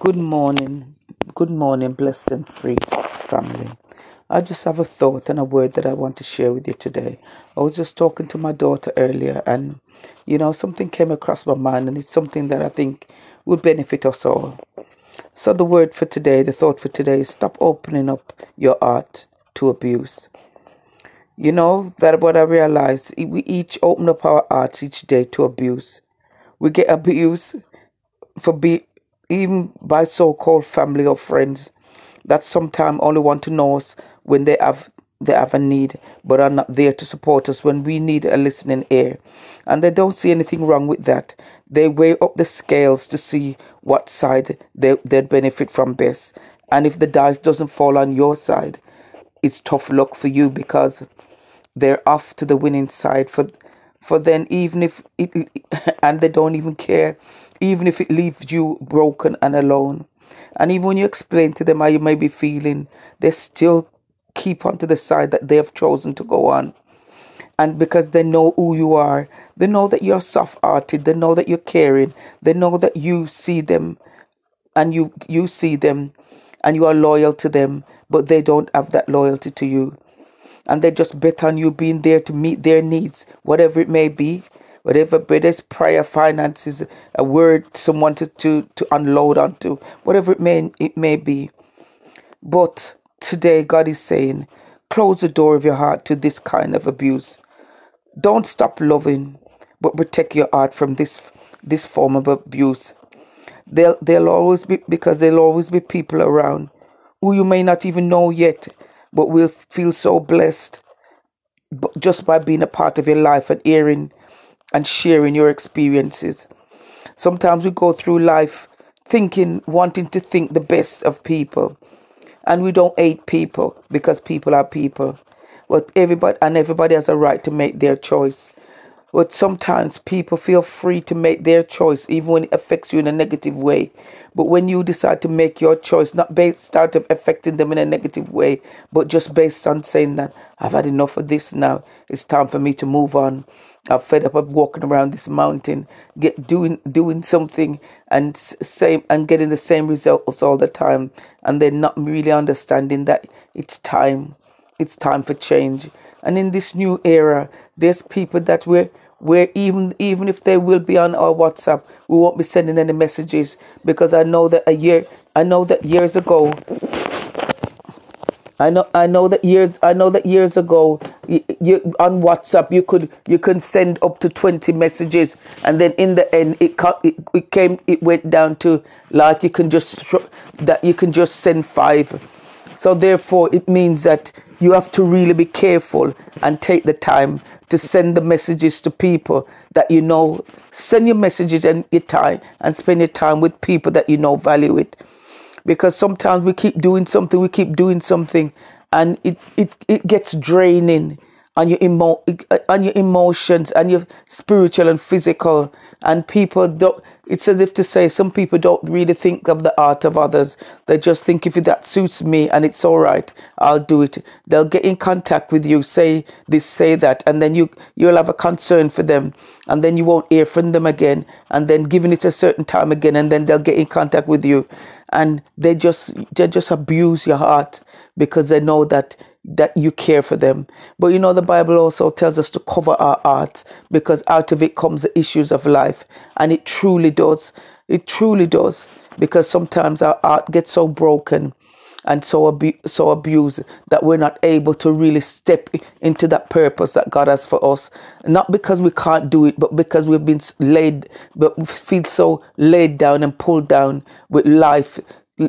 Good morning. Good morning, blessed and free family. I just have a thought and a word that I want to share with you today. I was just talking to my daughter earlier, and you know, something came across my mind, and it's something that I think would benefit us all. So, the word for today, the thought for today is stop opening up your heart to abuse. You know, that what I realized, we each open up our hearts each day to abuse. We get abused for be even by so-called family or friends that sometimes only want to know us when they have they have a need but are not there to support us when we need a listening ear. And they don't see anything wrong with that. They weigh up the scales to see what side they, they'd benefit from best. And if the dice doesn't fall on your side it's tough luck for you because they're off to the winning side for for then even if it and they don't even care even if it leaves you broken and alone. And even when you explain to them how you may be feeling they still keep on to the side that they have chosen to go on. And because they know who you are they know that you're soft-hearted they know that you're caring they know that you see them and you you see them and you are loyal to them but they don't have that loyalty to you and they just bet on you being there to meet their needs, whatever it may be. Whatever, but it's prayer, finances, a word someone to, to, to unload onto, whatever it may it may be. But today God is saying, close the door of your heart to this kind of abuse. Don't stop loving, but protect your heart from this this form of abuse. They'll they'll always be because there'll always be people around who you may not even know yet but we'll feel so blessed just by being a part of your life and hearing and sharing your experiences. Sometimes we go through life thinking, wanting to think the best of people, and we don't hate people because people are people. But everybody and everybody has a right to make their choice. But sometimes people feel free to make their choice, even when it affects you in a negative way. But when you decide to make your choice, not based out of affecting them in a negative way, but just based on saying that I've had enough of this now, it's time for me to move on. I'm fed up of walking around this mountain, get doing doing something and same and getting the same results all the time, and then not really understanding that it's time, it's time for change. And in this new era, there's people that we're where even even if they will be on our WhatsApp, we won't be sending any messages. Because I know that a year I know that years ago I know I know that years I know that years ago you, you, on WhatsApp you could you can send up to 20 messages. And then in the end it, it it came it went down to like you can just that you can just send 5 so therefore it means that you have to really be careful and take the time to send the messages to people that you know. Send your messages and your time and spend your time with people that you know value it. Because sometimes we keep doing something, we keep doing something, and it, it, it gets draining on your emo- on your emotions and your spiritual and physical and people don't it's as if to say some people don't really think of the art of others. They just think if that suits me and it's all right i'll do it. They'll get in contact with you say this say that and then you you'll have a concern for them and then you won't hear from them again and then giving it a certain time again and then they'll get in contact with you. And they just they just abuse your heart because they know that that you care for them. But you know, the Bible also tells us to cover our hearts because out of it comes the issues of life. And it truly does. It truly does. Because sometimes our heart gets so broken and so abu- so abused that we're not able to really step into that purpose that God has for us. Not because we can't do it, but because we've been laid, but we feel so laid down and pulled down with life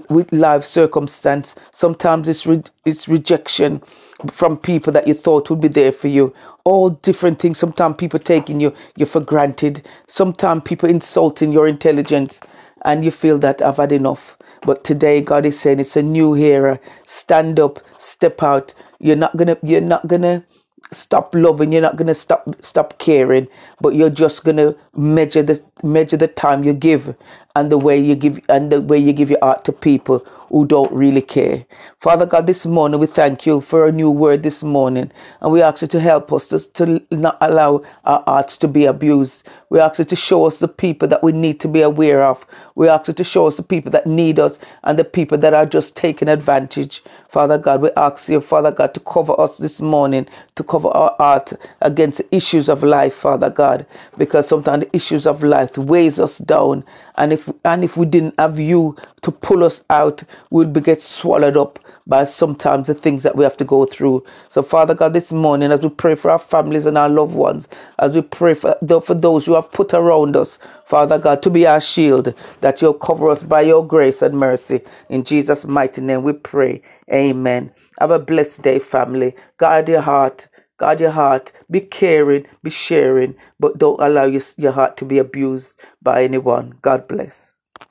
with life circumstance. Sometimes it's re- it's rejection from people that you thought would be there for you. All different things. Sometimes people taking you you for granted. Sometimes people insulting your intelligence, and you feel that I've had enough. But today God is saying it's a new era. Stand up, step out. You're not gonna you're not gonna stop loving you're not to stop stop caring but you're just to measure the measure the time you give and the way you give and the way you give your heart to people who don't really care. Father God, this morning we thank you for a new word this morning and we ask you to help us to, to not allow our hearts to be abused. We ask you to show us the people that we need to be aware of. We ask you to show us the people that need us and the people that are just taking advantage. Father God, we ask you, Father God, to cover us this morning, to cover our heart against the issues of life, Father God, because sometimes the issues of life weighs us down. And if and if we didn't have you to pull us out, we'd be get swallowed up by sometimes the things that we have to go through. So, Father God, this morning, as we pray for our families and our loved ones, as we pray for, for those who have put around us, Father God, to be our shield, that you'll cover us by your grace and mercy. In Jesus' mighty name we pray. Amen. Have a blessed day, family. Guard your heart. Guard your heart. Be caring, be sharing, but don't allow your, your heart to be abused by anyone. God bless.